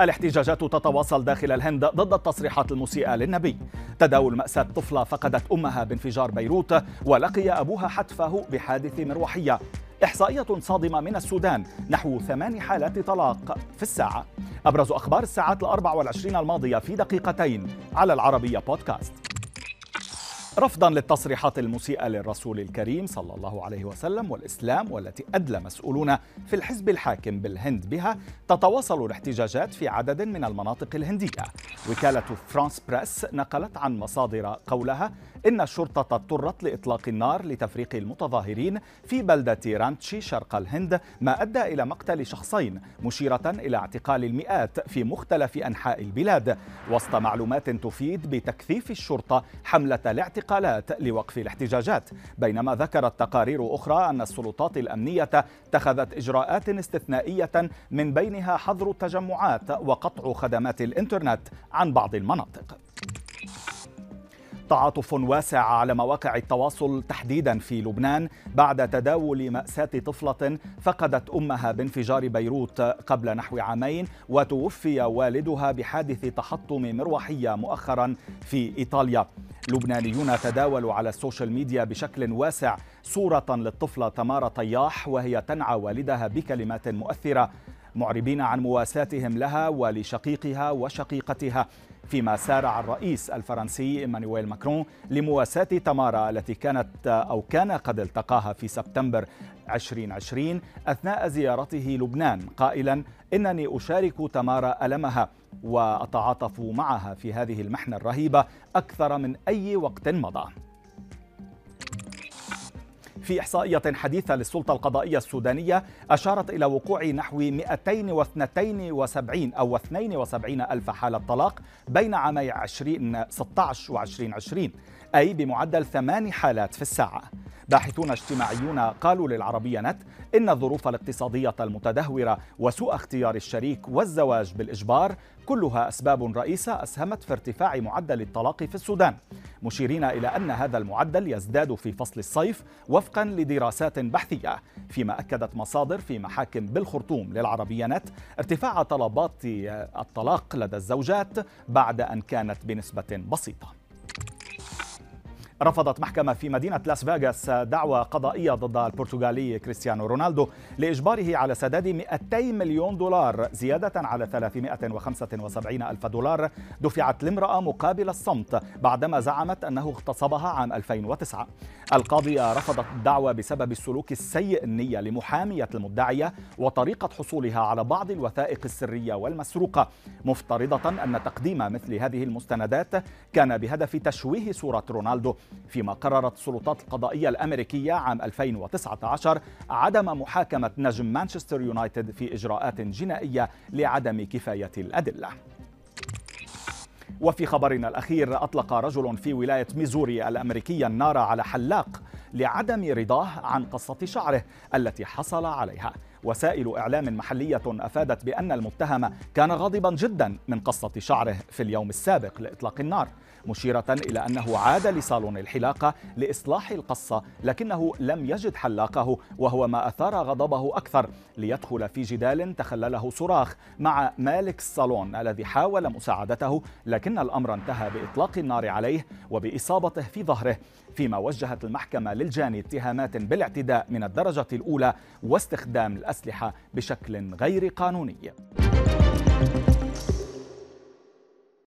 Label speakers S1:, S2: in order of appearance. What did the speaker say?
S1: الاحتجاجات تتواصل داخل الهند ضد التصريحات المسيئة للنبي. تداول مأساة طفلة فقدت أمها بانفجار بيروت ولقي أبوها حتفه بحادث مروحية. إحصائية صادمة من السودان نحو ثمان حالات طلاق في الساعة. أبرز أخبار الساعات الأربع والعشرين الماضية في دقيقتين. على العربية بودكاست. رفضا للتصريحات المسيئة للرسول الكريم صلى الله عليه وسلم والإسلام والتي أدلى مسؤولون في الحزب الحاكم بالهند بها تتواصل الاحتجاجات في عدد من المناطق الهندية. وكالة فرانس بريس نقلت عن مصادر قولها إن الشرطة اضطرت لإطلاق النار لتفريق المتظاهرين في بلدة رانتشي شرق الهند ما أدى إلى مقتل شخصين مشيرة إلى اعتقال المئات في مختلف أنحاء البلاد. وسط معلومات تفيد بتكثيف الشرطة حملة الاعتقالات لوقف الاحتجاجات بينما ذكرت تقارير أخرى أن السلطات الأمنية اتخذت إجراءات استثنائية من بينها حظر التجمعات وقطع خدمات الإنترنت عن بعض المناطق. تعاطف واسع على مواقع التواصل تحديدا في لبنان بعد تداول مأساة طفلة فقدت أمها بانفجار بيروت قبل نحو عامين وتوفي والدها بحادث تحطم مروحية مؤخرا في إيطاليا. لبنانيون تداولوا على ال social media بشكل واسع صورة للطفلة تمارا طياح وهي تنعى والدها بكلمات مؤثرة معربين عن مواساتهم لها ولشقيقها وشقيقتها فيما سارع الرئيس الفرنسي إيمانويل ماكرون لمواساة تمارا التي كانت أو كان قد التقاها في سبتمبر 2020 أثناء زيارته لبنان قائلا إنني أشارك تمارا ألمها وأتعاطف معها في هذه المحنة الرهيبة أكثر من أي وقت مضى. في إحصائية حديثة للسلطة القضائية السودانية أشارت إلى وقوع نحو 272 أو 72 ألف حالة طلاق بين عامي 2016 و 2020 أي بمعدل ثمان حالات في الساعة. باحثون اجتماعيون قالوا للعربية نت إن الظروف الاقتصادية المتدهورة وسوء اختيار الشريك والزواج بالإجبار كلها أسباب رئيسة أسهمت في ارتفاع معدل الطلاق في السودان. مشيرين إلى أن هذا المعدل يزداد في فصل الصيف وفقا لدراسات بحثية فيما أكدت مصادر في محاكم بالخرطوم للعربية نت ارتفاع طلبات الطلاق لدى الزوجات بعد أن كانت بنسبة بسيطة. رفضت محكمة في مدينة لاس فيغاس دعوى قضائية ضد البرتغالي كريستيانو رونالدو لإجباره على سداد 200 مليون دولار زيادة على 375 ألف دولار دفعت لامرأة مقابل الصمت بعدما زعمت أنه اغتصبها عام 2009 القاضية رفضت الدعوى بسبب السلوك السيء النية لمحامية المدعية وطريقة حصولها على بعض الوثائق السرية والمسروقة. مفترضة أن تقديم مثل هذه المستندات كان بهدف تشويه صورة رونالدو. فيما قررت السلطات القضائية الأمريكية عام 2019 عدم محاكمة نجم مانشستر يونايتد في إجراءات جنائية لعدم كفاية الأدلة. وفي خبرنا الأخير أطلق رجل في ولاية ميزوري الأمريكية النار على حلاق لعدم رضاه عن قصة شعره التي حصل عليها. وسائل إعلام محلية أفادت بأن المتهم كان غاضبا جدا من قصة شعره في اليوم السابق لإطلاق النار مشيرة إلى أنه عاد لصالون الحلاقة لإصلاح القصة لكنه لم يجد حلاقه وهو ما أثار غضبه أكثر ليدخل في جدال تخلله صراخ مع مالك الصالون الذي حاول مساعدته لكن الأمر انتهى بإطلاق النار عليه وبإصابته في ظهره فيما وجهت المحكمة للجاني اتهامات بالاعتداء من الدرجة الأولى واستخدام الأسلحة بشكل غير قانوني.